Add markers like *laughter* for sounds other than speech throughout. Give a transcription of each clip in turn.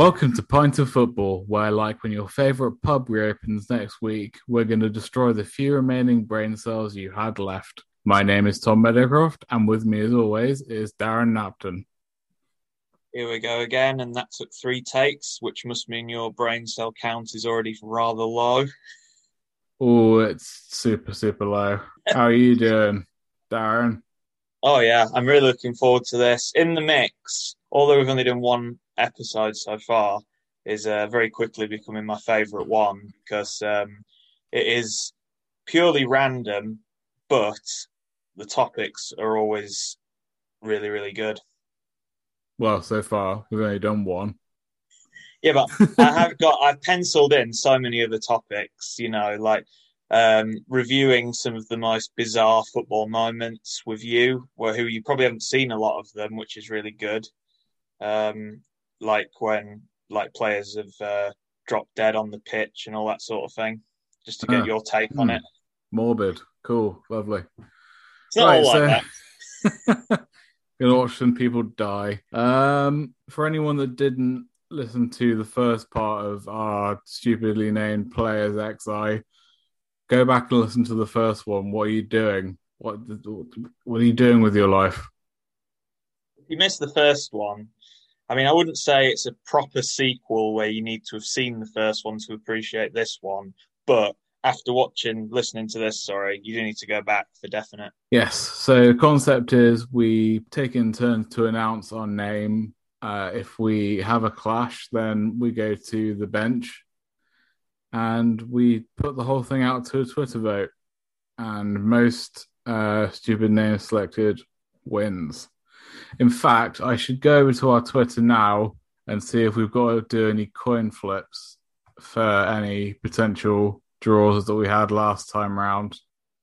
Welcome to Pint of Football, where, like when your favourite pub reopens next week, we're going to destroy the few remaining brain cells you had left. My name is Tom Meadowcroft, and with me, as always, is Darren Napton. Here we go again, and that took three takes, which must mean your brain cell count is already rather low. Oh, it's super, super low. How are you doing, Darren? *laughs* Oh, yeah, I'm really looking forward to this. In the mix, although we've only done one episode so far, is uh, very quickly becoming my favourite one because um, it is purely random, but the topics are always really, really good. Well, so far, we've only done one. Yeah, but *laughs* I have got, I've penciled in so many of the topics, you know, like um, reviewing some of the most bizarre football moments with you, where who you probably haven't seen a lot of them, which is really good. Um, like when like players have uh, dropped dead on the pitch and all that sort of thing, just to get Ah. your take on Hmm. it. Morbid. Cool. Lovely. It's not all like that. *laughs* Gonna watch some people die. Um, for anyone that didn't listen to the first part of our stupidly named Players XI, go back and listen to the first one. What are you doing? What What are you doing with your life? If you missed the first one, I mean, I wouldn't say it's a proper sequel where you need to have seen the first one to appreciate this one, but after watching, listening to this, sorry, you do need to go back for definite. Yes. So the concept is we take in turns to announce our name. Uh, if we have a clash, then we go to the bench and we put the whole thing out to a Twitter vote. And most uh, stupid name selected wins. In fact, I should go over to our Twitter now and see if we've got to do any coin flips for any potential draws that we had last time round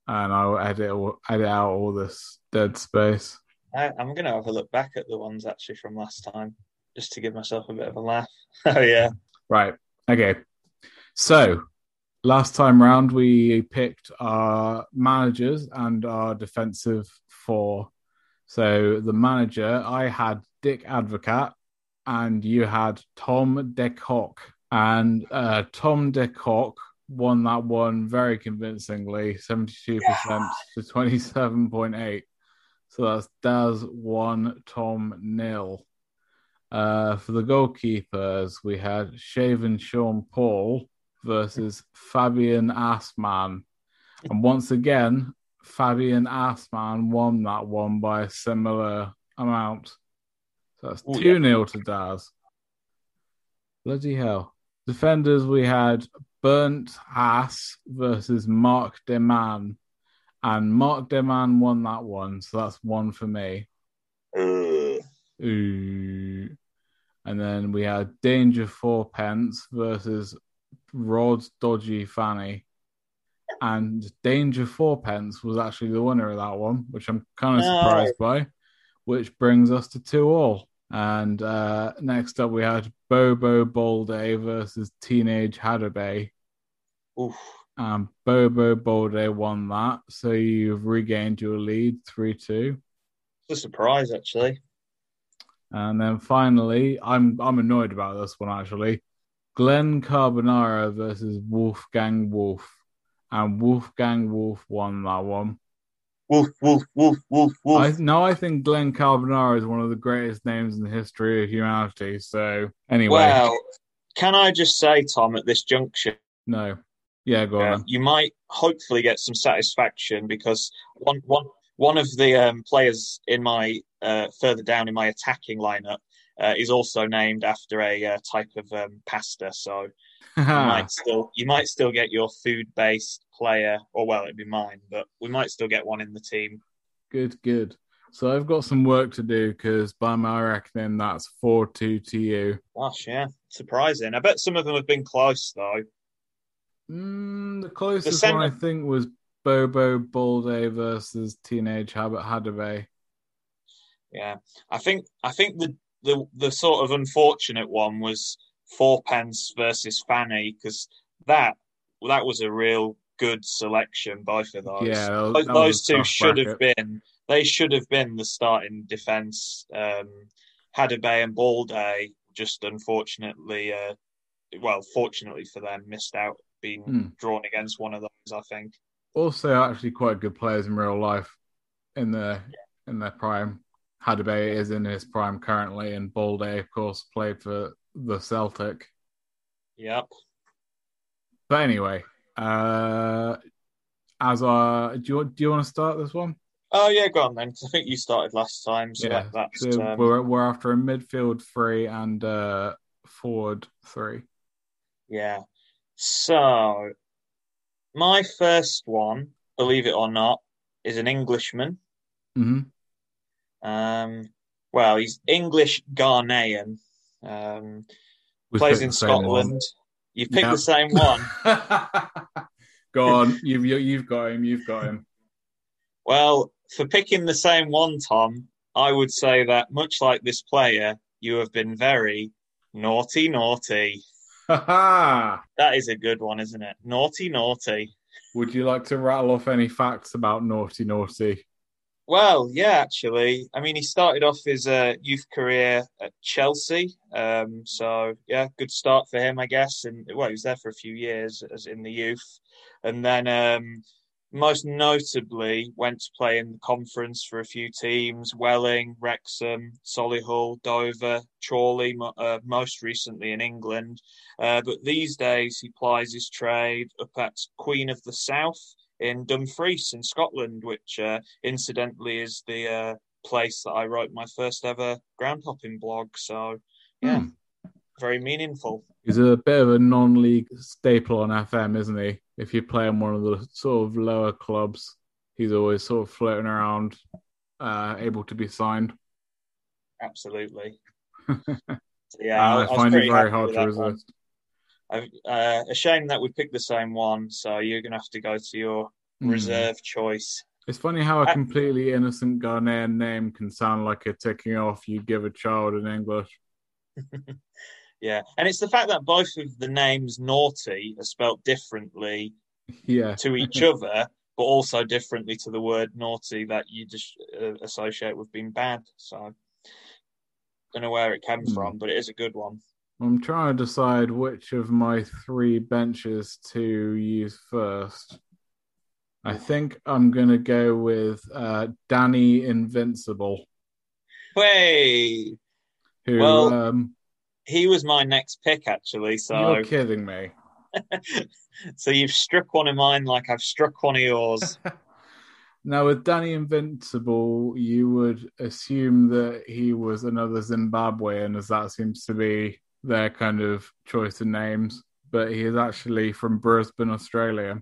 and I'll edit edit out all this dead space. I, I'm going to have a look back at the ones actually from last time just to give myself a bit of a laugh. *laughs* oh, yeah. Right. Okay. So last time round we picked our managers and our defensive four. So the manager, I had Dick Advocaat and you had Tom DeCock. And uh, Tom DeCock won that one very convincingly, 72% to 27.8. So that's Daz one, Tom nil. Uh, for the goalkeepers, we had Shaven Sean Paul versus Fabian Assmann. And once again, Fabian Assmann won that one by a similar amount. So that's Ooh, 2 0 to Daz. Bloody hell. Defenders, we had Burnt Ass versus Mark Deman. And Mark Deman won that one, so that's one for me. Ugh. Ooh. And then we had Danger Fourpence versus Rod Dodgy Fanny. And Danger Fourpence was actually the winner of that one, which I'm kind of No. surprised by, which brings us to two all. And uh, next up, we had Bobo Baldé versus Teenage Hadebe. Oof. Um, Bobo Baldé won that, so you've regained your lead 3 2. It's a surprise, actually. And then finally, I'm I'm annoyed about this one actually. Glenn Carbonara versus Wolfgang Wolf. And Wolfgang Wolf won that one. Wolf, wolf, wolf, wolf, wolf. I now I think Glenn Carbonara is one of the greatest names in the history of humanity. So anyway, Well, can I just say, Tom, at this juncture, no. Yeah, go uh, on. you might hopefully get some satisfaction because one one one of the um, players in my uh, further down in my attacking lineup uh, is also named after a uh, type of um, pasta. So you might *laughs* still you might still get your food based player, or well, it'd be mine, but we might still get one in the team. good, good. So I've got some work to do because by my reckoning, that's four two to you. Gosh, yeah, surprising. I bet some of them have been close though. Mm, the closest centre- one I think was Bobo Baldé versus Teenage Habit Hadebe. Yeah, I think I think the the the sort of unfortunate one was Fourpence versus Fanny because that that was a real good selection, both of those. Yeah, that was- that those two should have been they should have been the starting defense. Um, Hadebe and Baldé just unfortunately, uh, well, fortunately for them, missed out being Hmm. drawn against one of those. I think. Also, actually, quite good players in real life in their in their prime. Hadebe is in his prime currently, and Baldé, of course, played for the Celtic. Yep. But anyway, uh, as our do you do you want to start this one? Oh yeah, go on then. 'cause I think you started last time, so yeah, that, that's so um, we're we're after a midfield three and uh forward three. Yeah. So, my first one, believe it or not, is an Englishman. Mm-hmm. Um, well, he's English Ghanaian. Um, We plays in. Scotland. You've picked Yep. the same one. *laughs* Go on, you've you- you've got him. You've got him. Well, for picking the same one, Tom, I would say that much like this player, you have been very naughty, naughty. *laughs* That is a good one, isn't it? Naughty, naughty. Would you like to rattle off any facts about Nortei Nortey? Well, yeah, actually. I mean, he started off his uh, youth career at Chelsea. Um, so, yeah, good start for him, I guess. And, well, he was there for a few years as in the youth. And then, um, most notably, went to play in the conference for a few teams Welling, Wrexham, Solihull, Dover, Chorley, uh, most recently in England. Uh, but these days, he plies his trade up at Queen of the South in Dumfries in Scotland, which uh, incidentally is the uh, place that I wrote my first ever ground hopping blog. So, yeah, Hmm. very meaningful. He's a bit of a non-league staple on FM, isn't he? If you play in one of the sort of lower clubs, he's always sort of floating around, uh, able to be signed. Absolutely. *laughs* Yeah, I, I, find it very hard to that one. Uh, a shame that we picked the same one, so you're going to have to go to your Hmm. reserve choice. It's funny how a I- completely innocent Ghanaian name can sound like a ticking off you give a child in English. *laughs* Yeah, and it's the fact that both of the names naughty are spelt differently *laughs* Yeah. to each *laughs* other, but also differently to the word naughty that you just uh, associate with being bad. So, I don't know where it came Hmm. from, but it is a good one. I'm trying to decide which of my three benches to use first. I think I'm going to go with uh, Danny Invincible, Hey, who. Well, um, he was my next pick actually. So, You're kidding me. *laughs* so you've struck one of mine like I've struck one of yours. *laughs* Now, with Danny Invincible, you would assume that he was another Zimbabwean, as that seems to be their kind of choice of names. But he is actually from Brisbane, Australia.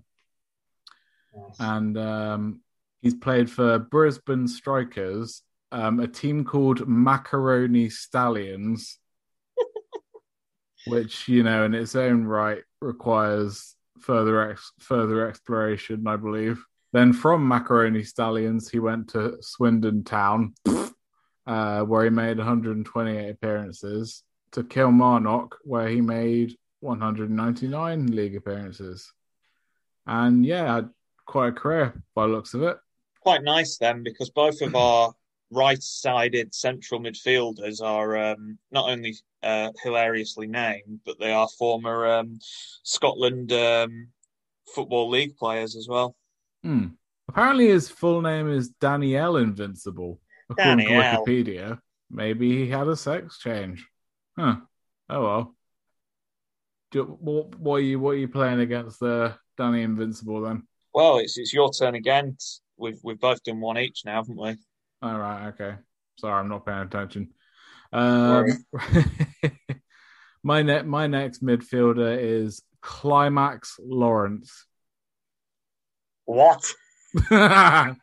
And um, He's played for Brisbane Strikers, um, a team called Macaroni Stallions, *laughs* which you know in its own right requires further ex- further exploration, I believe. Then from Macaroni Stallions, he went to Swindon Town, *laughs* uh, where he made 128 appearances, to Kilmarnock, where he made 199 league appearances. And yeah, had quite a career by looks of it. Quite nice then, because both of our *clears throat* right-sided central midfielders are um, not only uh, hilariously named, but they are former um, Scotland um, Football League players as well. Hmm. Apparently, his full name is Danielle Invincible. According Danielle. to Wikipedia, maybe he had a sex change. Huh. Oh well. Do, what, what, are you what are you playing against the Danny Invincible then? Well, it's it's your turn again. We've we've both done one each now, haven't we? All right. Okay. Sorry, I'm not paying attention. Um, *laughs* my net my next midfielder is Climax Lawrence. What? *laughs*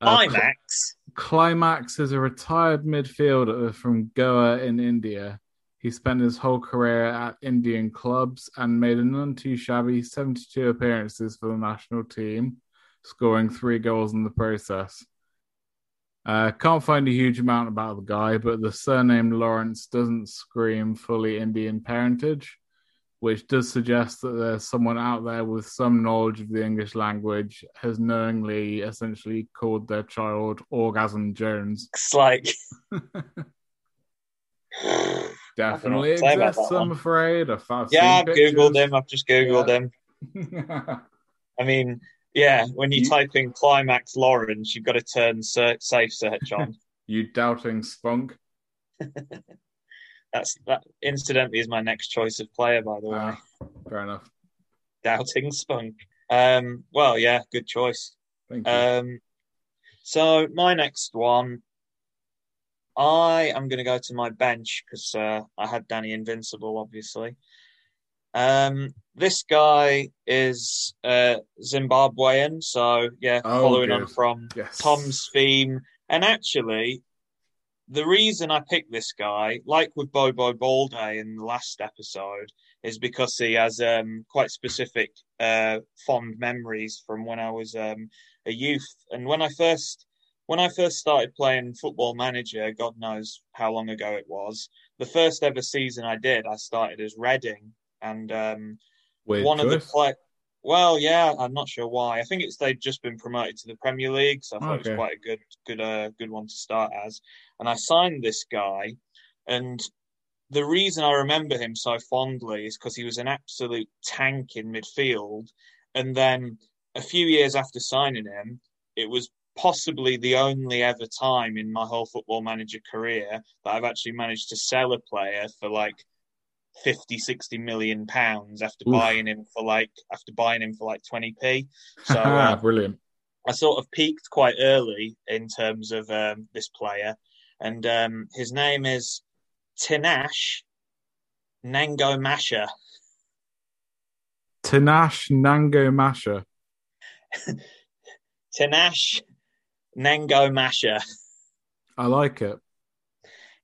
uh, Climax. Climax is a retired midfielder from Goa in India. He spent his whole career at Indian clubs and made a none too shabby 72 appearances for the national team, scoring three goals in the process. Uh, can't find a huge amount about the guy, but the surname Lawrence doesn't scream fully Indian parentage, which does suggest that there's someone out there with some knowledge of the English language has knowingly essentially called their child Orgasm Jones. It's like. *laughs* Definitely exists, I'm afraid. I've yeah, I've Googled him. I've just Googled yeah. him. I mean, yeah, when you, you type in climax Lawrence, you've got to turn safe search on. *laughs* you doubting spunk? *laughs* That's that. Incidentally, is my next choice of player, by the way. Ah, fair enough. Doubting spunk. Um, well, yeah, good choice. Thank you. Um, so my next one, I am going to go to my bench because uh, I had Danny Invincible, obviously. Um, this guy is uh, Zimbabwean, so yeah, oh, following good. on from yes. Tom's theme. And actually, the reason I picked this guy, like with Bobo Baldé in the last episode, is because he has um, quite specific uh, fond memories from when I was um, a youth. And when I first when I first started playing Football Manager, God knows how long ago it was. The first ever season I did, I started as Reading, and um, one choice. of the play. Well, yeah, I'm not sure why. I think it's they've just been promoted to the Premier League, so I thought okay. it was quite a good, good, uh, good one to start as. And I signed this guy, and the reason I remember him so fondly is because he was an absolute tank in midfield. And then a few years after signing him, it was possibly the only ever time in my whole football manager career that I've actually managed to sell a player for like 50 60 million pounds after Oof. buying him for like after buying him for like 20p so uh, *laughs* brilliant i sort of peaked quite early in terms of um, this player and um, his name is tinash nango masha Tinashe Nengomasha *laughs* tinash nango masha i like it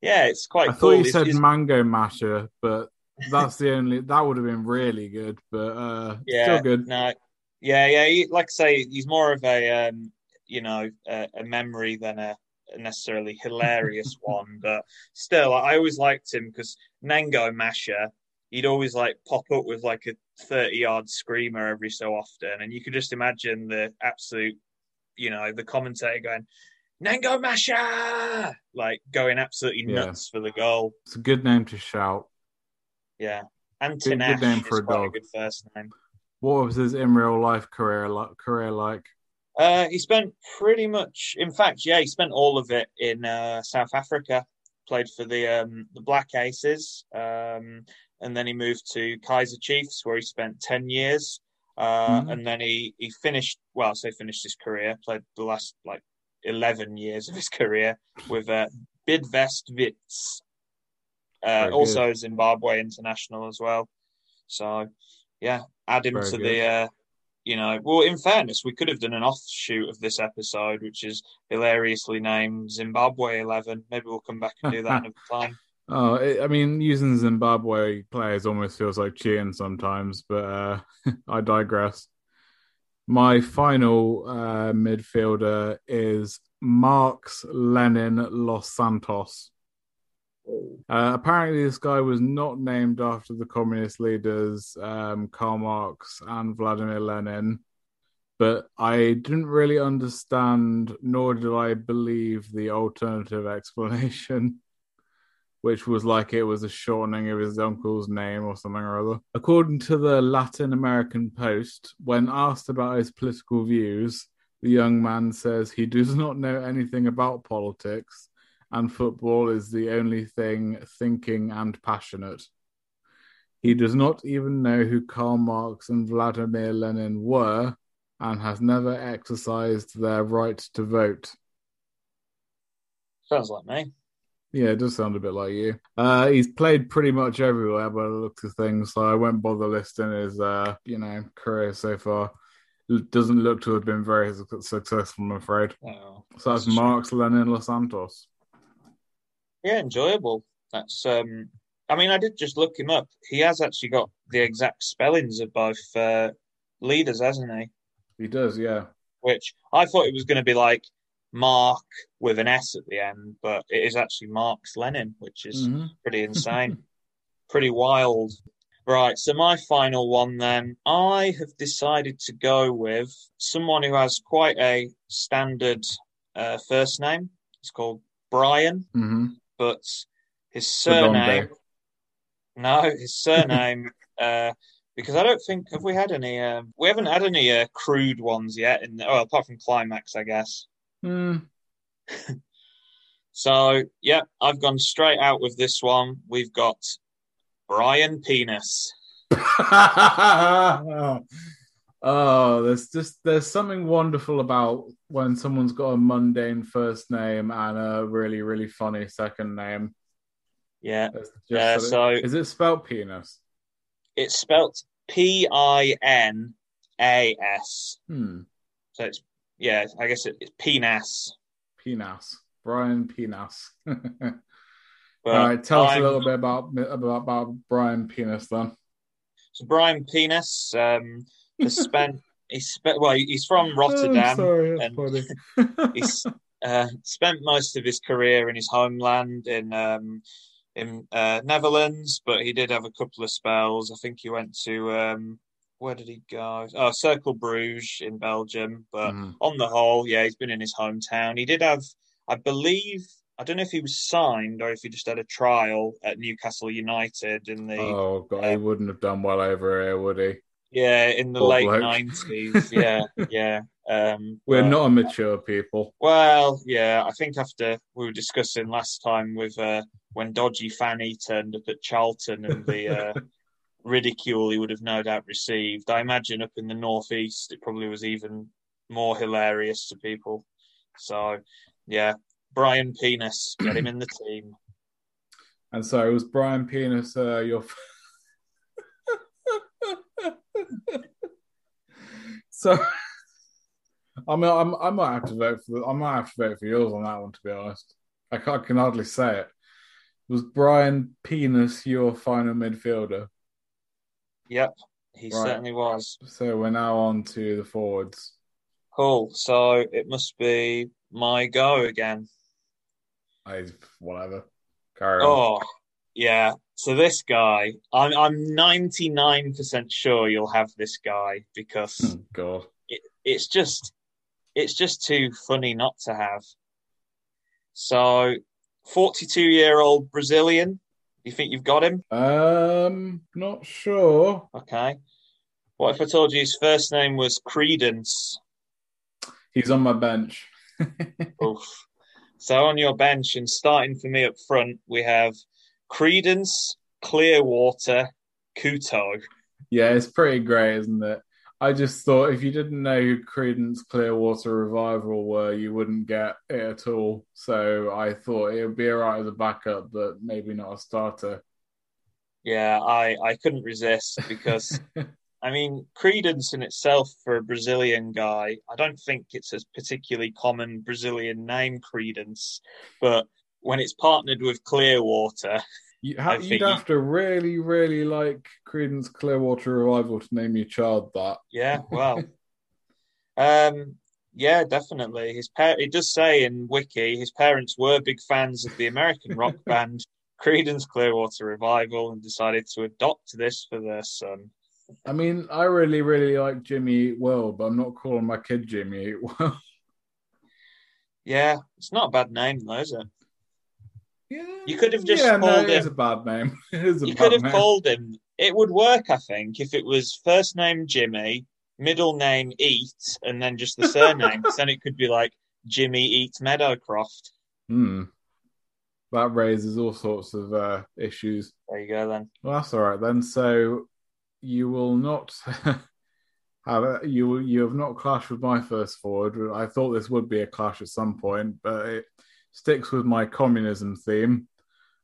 yeah, it's quite. I cool. thought you said it's... mango masher, but that's the only that would have been really good, but uh, yeah, still good. No, yeah, yeah. He, like I say, he's more of a um, you know a, a memory than a, necessarily hilarious *laughs* one, but still, I always liked him because Nango Masher. He'd always like pop up with like a thirty-yard screamer every so often, and you could just imagine the absolute, you know, the commentator going, "Nango Masher!" like going absolutely nuts yeah. for the goal. It's a good name to shout. Yeah, and good, good name for a dog. A good first name. What was his in real life career like? Career like? Uh, he spent pretty much, in fact, yeah, he spent all of it in uh, South Africa. Played for the um, the Black Aces, um, and then he moved to Kaizer Chiefs, where he spent ten years. Uh, mm-hmm. And then he he finished well, so finished his career. Played the last like eleven years of his career with uh, Bidvest Wits uh, also Zimbabwe international as well. So, yeah, add him Very to good. the uh, you know, well, in fairness, we could have done an offshoot of this episode, which is hilariously named Zimbabwe 11. Maybe we'll come back and do that *laughs* another time. Oh, it, I mean, using Zimbabwe players almost feels like cheating sometimes, but uh, *laughs* I digress. My final uh, midfielder is Marx Lenin Los Santos. Uh, apparently, this guy was not named after the communist leaders um, Karl Marx and Vladimir Lenin, but I didn't really understand, nor did I believe the alternative explanation, *laughs* which was like it was a shortening of his uncle's name or something or other. According to the Latin American Post, when asked about his political views, the young man says he does not know anything about politics and football is the only thing thinking and passionate. He does not even know who Karl Marx and Vladimir Lenin were and has never exercised their right to vote. Sounds like me. Yeah, it does sound a bit like you. Uh, he's played pretty much everywhere by the looks of things, so I won't bother listing his, uh, you know, career so far. It doesn't look to have been very successful, I'm afraid. Oh, so that's Marx, Lenin, Los Santos. Yeah, enjoyable. That's um I mean I did just look him up. He has actually got the exact spellings of both uh, leaders, hasn't he? He does, yeah. Which I thought it was going to be like Mark with an S at the end, but it is actually Marx Lenin, which is mm-hmm. pretty insane. *laughs* pretty wild. Right, so my final one then. I have decided to go with someone who has quite a standard uh, first name. It's called Brian. Mm-hmm but his surname. No, his surname. *laughs* uh, because I don't think have we had any. Um, we haven't had any uh, crude ones yet. In the, oh, apart from climax, I guess. Hmm. *laughs* so yeah, I've gone straight out with this one. We've got Brian Penis. *laughs* Oh, there's just there's something wonderful about when someone's got a mundane first name and a really really funny second name. Yeah. Yeah. So is it spelled penis? It's spelled P I N A S. Hmm. So it's yeah, I guess it, it's penis. Penis. Brian Penis. *laughs* All right, tell I'm, us a little bit about, about about Brian Penis then. So Brian Penis, um, has spent he's spent well he's from *laughs* oh, Rotterdam oh, sorry, and he's *laughs* uh, spent most of his career in his homeland in um, in uh, Netherlands, but he did have a couple of spells. I think he went to um, where did he go? Oh, Cercle Bruges in Belgium. But mm. on the whole, yeah, he's been in his hometown. He did have, I believe, I don't know if he was signed or if he just had a trial at Newcastle United in the. Oh God, um, he wouldn't have done well over here, would he? Yeah, in the late nineties. *laughs* yeah, yeah. Um, We're but, not a mature people. Well, yeah. I think after we were discussing last time with uh, when Dodgy Fanny turned up at Charlton and the uh, *laughs* ridicule he would have no doubt received. I imagine up in the northeast, it probably was even more hilarious to people. So, yeah, Brian Penis, get him in the team. *clears throat* And so, it was Brian Penis uh, your? *laughs* so I mean, I'm, I might have to vote for. I might have to vote for yours on that one. To be honest, I, I can hardly say it. Was Brian Penis your final midfielder? Yep, he right. certainly was. So we're now on to the forwards. Cool. So it must be my go again. I whatever. Carry on. Oh, yeah. So this guy, I'm I'm 99% sure you'll have this guy because oh, God, it, it's just it's just too funny not to have. So, 42 year old Brazilian. You think you've got him? Um, not sure. Okay. What if I told you his first name was Creedence? He's on my bench. *laughs* Oof. So on your bench and starting for me up front, we have Creedence, Clearwater, Couto. Yeah, it's pretty great, isn't it? I just thought if you didn't know who Creedence Clearwater Revival were, you wouldn't get it at all. So I thought it would be alright as a backup, but maybe not a starter. Yeah, I, I couldn't resist because *laughs* I mean, Creedence in itself for a Brazilian guy, I don't think it's a particularly common Brazilian name, Creedence, but when it's partnered with Clearwater, you ha- you'd have to really, really like Creedence Clearwater Revival to name your child that. Yeah, well, *laughs* um, yeah, definitely. His par- it does say in Wiki his parents were big fans of the American rock *laughs* band Creedence Clearwater Revival and decided to adopt this for their son. I mean, I really, really like Jimmy Eat World, but I'm not calling my kid Jimmy Eat World. Yeah, it's not a bad name though, is it? Yeah, you could have just yeah, called no, it him. is a bad name. *laughs* It is a bad name. you could have name. called him. It would work, I think, if it was first name Jimmy, middle name Eat, and then just the surname. then it could be like Jimmy Eat Meadowcroft. Hmm. That raises all sorts of uh, issues. There you go then. Well, that's all right then. So you will not *laughs* have a, you you have not clashed with my first forward. I thought this would be a clash at some point, but it sticks with my communism theme.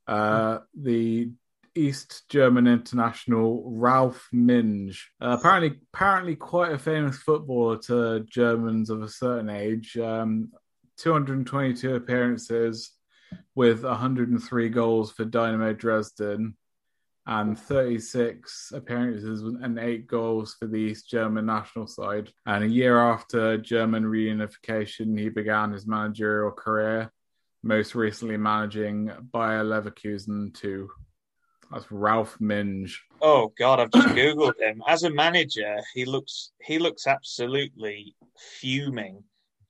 Uh, the East German international Ralf Minge, uh, apparently apparently quite a famous footballer to Germans of a certain age. Um, 222 appearances with 103 goals for Dynamo Dresden and 36 appearances and eight goals for the East German national side. And a year after German reunification, he began his managerial career, most recently managing Bayer Leverkusen to That's Ralf Minge. Oh God, I've just googled him. As a manager, he looks he looks absolutely fuming,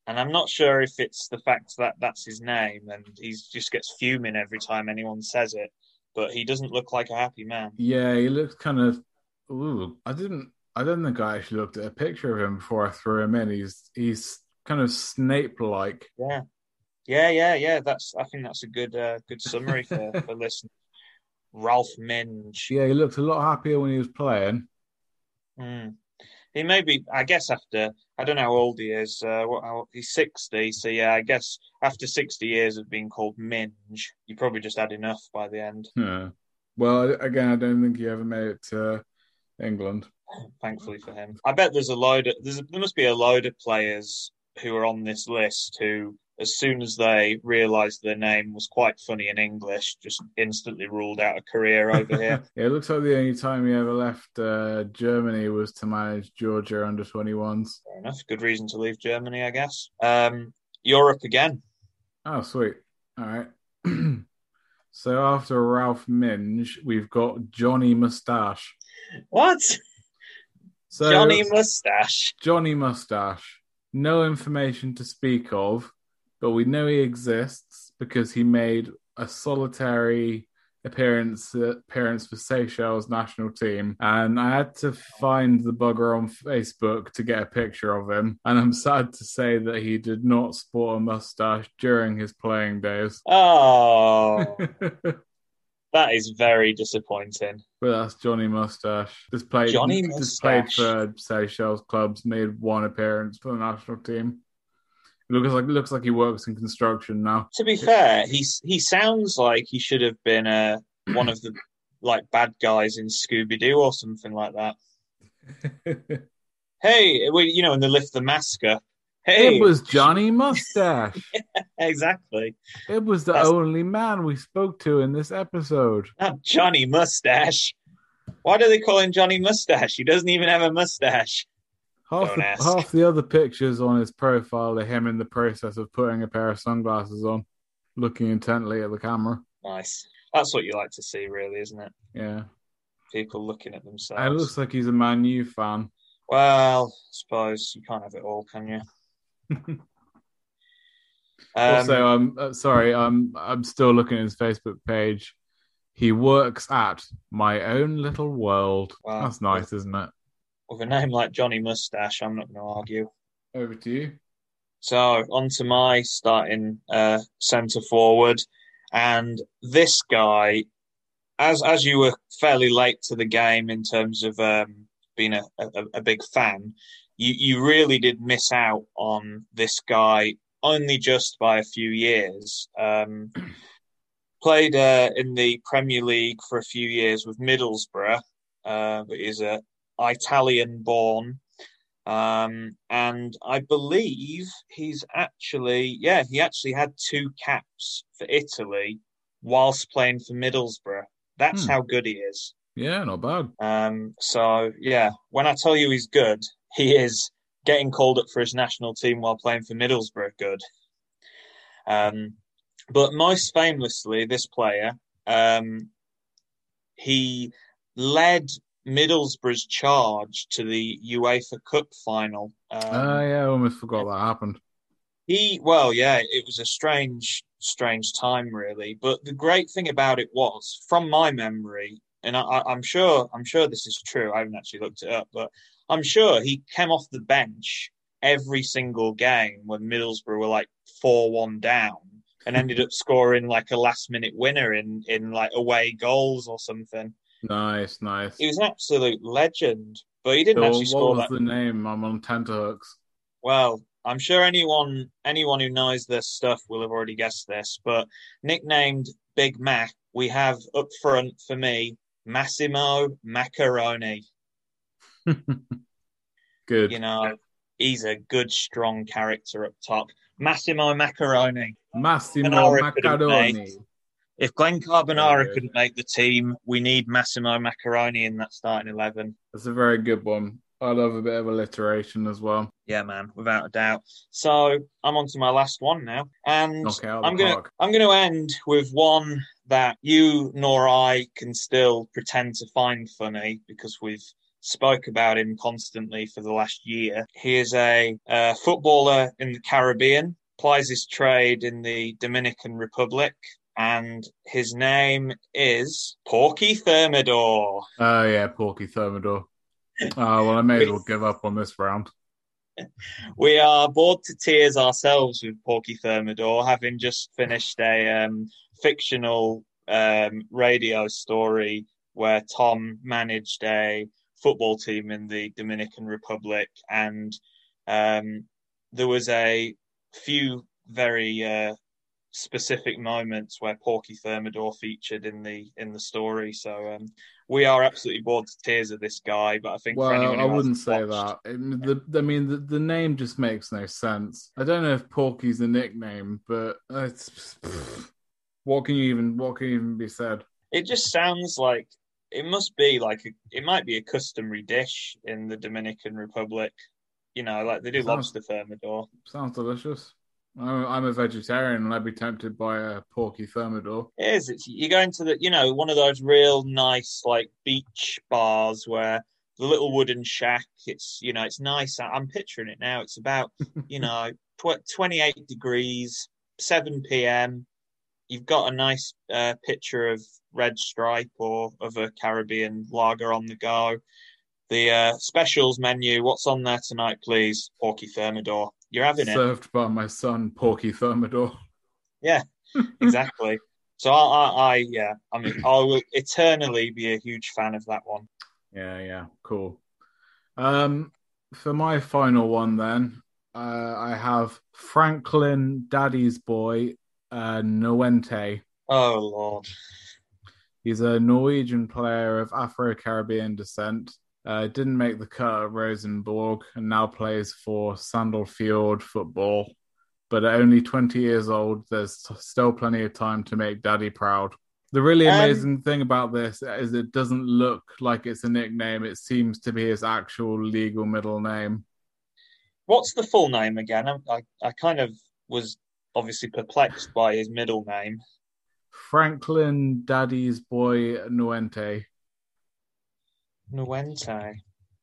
and I'm not sure if it's the fact that that's his name and he just gets fuming every time anyone says it. But he doesn't look like a happy man. Yeah, he looks kind of. Ooh, I didn't. I don't think I actually looked at a picture of him before I threw him in. He's he's kind of Snape-like. Yeah, yeah, yeah, yeah. That's I think that's a good uh, good summary for *laughs* for listeners. Ralf Minge. Yeah, he looked a lot happier when he was playing. Mm. He may be, I guess, after I don't know how old he is. Uh, what how, he's sixty, so yeah, I guess after sixty years of being called Minge, you probably just had enough by the end. Yeah. Well, again, I don't think he ever made it to England. Thankfully for him, I bet there's a load. Of, there's a, there must be a load of players who are on this list who, as soon as they realised their name was quite funny in English, just instantly ruled out a career over here. yeah, *laughs* it looks like the only time he ever left uh, Germany was to manage Georgia under 21s. Fair enough. Good reason to leave Germany, I guess. Um, Europe again. Oh, sweet. All right. *clears throat* so after Ralf Minge, we've got Johnny Mustache. What? So Johnny Mustache. Johnny Mustache. No information to speak of, but we know he exists because he made a solitary appearance appearance for Seychelles national team, and I had to find the bugger on Facebook to get a picture of him. And I'm sad to say that he did not sport a mustache during his playing days. *laughs* Oh, *laughs* that is very disappointing. But that's Johnny Mustache. Just played. Johnny just played Mustache. for Seychelles clubs. Made one appearance for the national team. Looks like looks like he works in construction now. To be fair, he's he sounds like he should have been uh, one of the like bad guys in Scooby Doo or something like that. *laughs* Hey, well, you know, in the lift the mask up. Hey, It was Johnny Mustache. *laughs* exactly it was the That's- only man we spoke to in this episode. not Johnny Mustache. Why do they call him Johnny Mustache? He doesn't even have a mustache. Half the, half the other pictures on his profile are him in the process of putting a pair of sunglasses on, looking intently at the camera. Nice. That's what you like to see, really, isn't it? Yeah. People looking at themselves. It looks like he's a Man U fan. Well, I suppose you can't have it all, can you? *laughs* um, also, I'm uh, sorry, I'm I'm still looking at his Facebook page. He works at My Own Little World. Wow. That's nice, isn't it? With a name like Johnny Mustache, I'm not going to argue. Over to you. So on to my starting uh, centre forward, and this guy, as as you were fairly late to the game in terms of um, being a, a, a big fan, you you really did miss out on this guy only just by a few years. Um, *clears throat* played uh, in the Premier League for a few years with Middlesbrough, uh, but he's a Italian born. Um, and I believe he's actually, yeah, he actually had two caps for Italy whilst playing for Middlesbrough. That's Hmm. how good he is. Yeah, not bad. Um, so yeah, when I tell you he's good, he is getting called up for his national team while playing for Middlesbrough. Good. Um, but most famously, this player, um, he led Middlesbrough's charge to the UEFA Cup final. Um, Oh yeah, I almost forgot that happened. he, well, yeah, it was a strange, strange time, really. But the great thing about it was, from my memory, and I, I'm sure, I'm sure this is true. I haven't actually looked it up, but I'm sure he came off the bench every single game when Middlesbrough were like four-one down, and ended up scoring like a last-minute winner in in like away goals or something. Nice, nice. He was an absolute legend, but he didn't So actually score what was that. the name? I'm on tenterhooks. Well, I'm sure anyone anyone who knows this stuff will have already guessed this, but nicknamed Big Mac, we have up front for me Massimo Macaroni. *laughs* Good. You know, he's a good, strong character up top. Massimo Macaroni. Massimo Macaroni. If Glenn Carbonara good. couldn't make the team, we need Massimo Macaroni in that starting eleven. That's a very good one. I love a bit of alliteration as well. Yeah, man, without a doubt. So I'm on to my last one now, and Knock it out of the I'm gonna park. I'm gonna end with one that you nor I can still pretend to find funny because we've spoke about him constantly for the last year. He is a uh, footballer in the Caribbean, plies his trade in the Dominican Republic, and his name is Porky Thermidor. Oh yeah, Porky Thermidor. Oh well, I may as well give up on this round. *laughs* We are bored to tears ourselves with Porky Thermidor, having just finished a um, fictional um, radio story where Tom managed a football team in the Dominican Republic, and um, there was a few very uh, specific moments where Porky Thermidor featured in the in the story. So um, we are absolutely bored to tears of this guy. But I think for anyone Well, I wouldn't say watched- that. It- the, I mean, the, the name just makes no sense. I don't know if Porky's a nickname, but it's what can you even what can even be said? It just sounds like it must be like a, it might be a customary dish in the Dominican Republic. You know, like they do Sounds- lobster thermidor. Sounds delicious. I'm, I'm a vegetarian, and I'd be tempted by a Porky Thermidor. It is. It's you go into the you know one of those real nice like beach bars where the little wooden shack. It's you know it's nice. I'm picturing it now. It's about you *laughs* know tw- 28 degrees, 7 p.m. You've got a nice uh, picture of Red Stripe or of a Caribbean lager on the go. The uh, specials menu. What's on there tonight, please? Porky Thermidor. You're having it. Served by my son, Porky Thermidor. Yeah, *laughs* exactly. So I, I, I, yeah, I mean, I will eternally be a huge fan of that one. Yeah, yeah, cool. Um, for my final one, then uh, I have Franklin Daddy's Boy uh, Noente. Oh Lord, He's a Norwegian player of Afro Caribbean descent. Uh, didn't make the cut at Rosenborg and now plays for Sandefjord football. But at only 20 years old, there's still plenty of time to make daddy proud. The really Um, amazing thing about this is it doesn't look like it's a nickname. It seems to be his actual legal middle name. what's the full name again? I, I, I kind of was obviously perplexed by his middle name. Franklin Daddy's Boy Nuente. Nuente.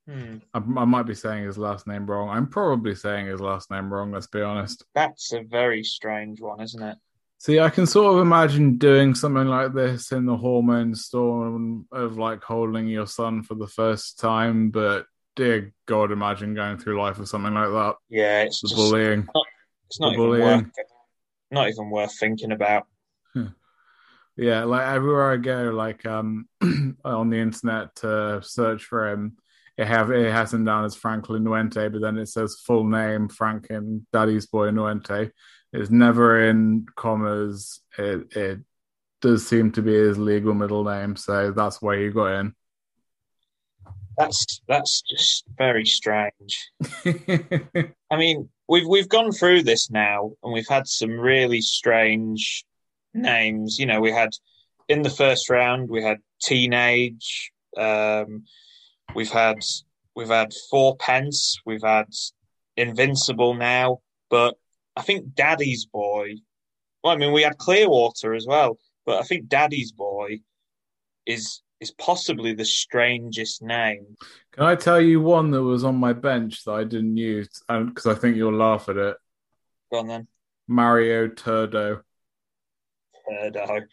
Hmm, I, I might be saying his last name wrong. I'm probably saying his last name wrong, let's be honest. that's a very strange one, isn't it? See, I can sort of imagine doing something like this in the hormone storm of like holding your son for the first time, but dear God, imagine going through life with something like that. Yeah, it's The just bullying. it's not the even bullying. worth not even worth thinking about. Yeah, like everywhere I go, like um *clears throat* on the internet to search for him, it have it has him down as Franklin Nuente, but then it says full name Franklin Daddy's Boy Nuente. It's never in commas. It it does seem to be his legal middle name, so that's why he got in. That's that's just very strange. *laughs* I mean, we've we've gone through this now, and we've had some really strange names. You know, we had in the first round we had teenage. Um, we've had we've had four pence. We've had invincible now, but I think Daddy's boy. Well, I mean, we had Clearwater as well, but I think Daddy's boy is is possibly the strangest name. Can I tell you one that was on my bench that I didn't use because I think you'll laugh at it? Go on then. Mario Turdo. Turdo.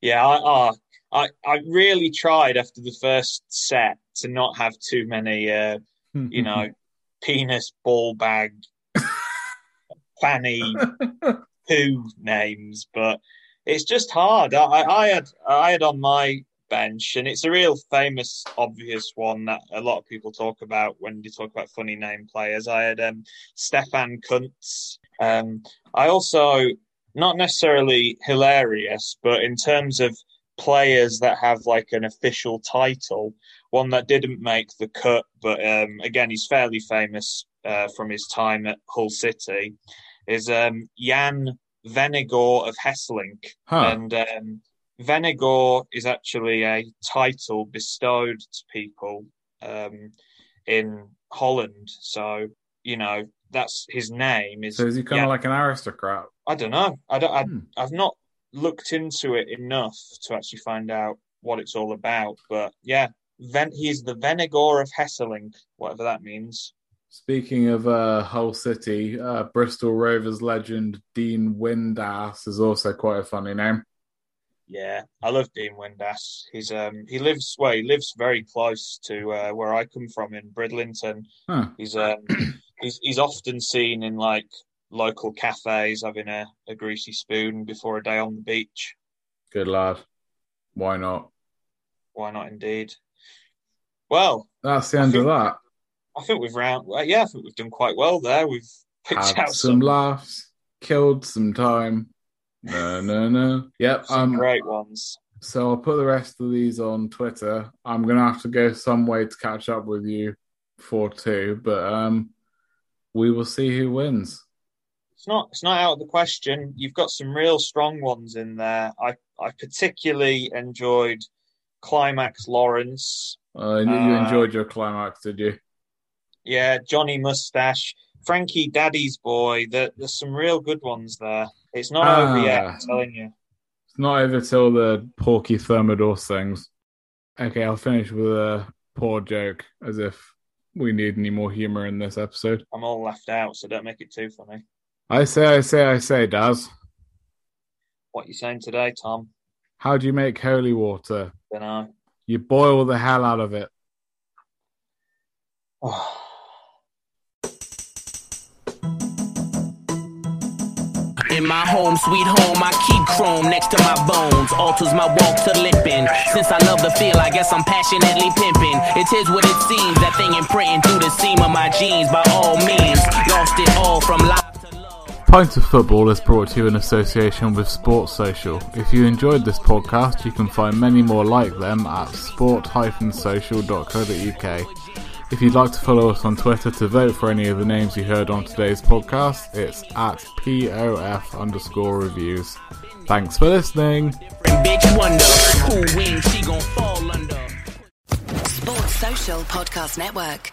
Yeah, I, I I really tried after the first set to not have too many, uh, you know, *laughs* penis ball bag, fanny *laughs* poo names, but it's just hard. I, I had I had on my bench, and it's a real famous, obvious one that a lot of people talk about when you talk about funny name players. I had um, Stefan Kuntz. Um, I also not necessarily hilarious, but in terms of players that have like an official title, one that didn't make the cut, but um, again, he's fairly famous uh, from his time at Hull City, is um, Jan Vennegoor of Hesselink. Huh. And um, Vennegoor is actually a title bestowed to people um, in Holland. So, you know, that's his name. Is So is he kind of like an aristocrat? I don't know. I don't. I, Hmm. I've not looked into it enough to actually find out what it's all about. But yeah, Ven- he's the Vennegoor of Hesselink, whatever that means. Speaking of uh, Hull City, uh, Bristol Rovers legend Dean Windass is also quite a funny name. Yeah, I love Dean Windass. He's um he lives well, he lives very close to uh, where I come from in Bridlington. Huh. He's um he's he's often seen in like local cafes having a, a greasy spoon before a day on the beach. Good lad. Why not? Why not indeed? Well, That's the end of that. I think we've round. Well, yeah, I think we've done quite well there. We've picked Had out some some, laughs, killed some time. No, no, no. Yep. some Um, great ones. So I'll put the rest of these on Twitter. I'm gonna have to go some way to catch up with you for two, but um, we will see who wins. It's not. It's not out of the question. You've got some real strong ones in there. I I particularly enjoyed Climax Lawrence. Uh, you Uh, enjoyed your climax, did you? Yeah, Johnny Mustache, Frankie Daddy's boy. There, there's some real good ones there. It's not Ah. over yet. I'm telling you. It's not over till the Porky Thermidor sings. Okay, I'll finish with a poor joke, as if we need any more humor in this episode. I'm all left out, so don't make it too funny. I say, I say, I say, Daz. What you saying today, Tom? How do you make holy water? Don't know. You boil the hell out of it. Oh. In my home, sweet home, I keep chrome next to my bones. Alters my walk to limping. Since I love the feel, I guess I'm passionately pimping. It is what it seems, that thing imprinting through the seam of my jeans. By all means, lost it all from life to love. Pint of Football is brought to you in association with Sports Social. If you enjoyed this podcast, you can find many more like them at sport-social.co.uk. If you'd like to follow us on Twitter to vote for any of the names you heard on today's podcast, it's at POF underscore reviews. Thanks for listening. Different bitch wonder who wins, she gon' fall under. Sports Social Podcast Network.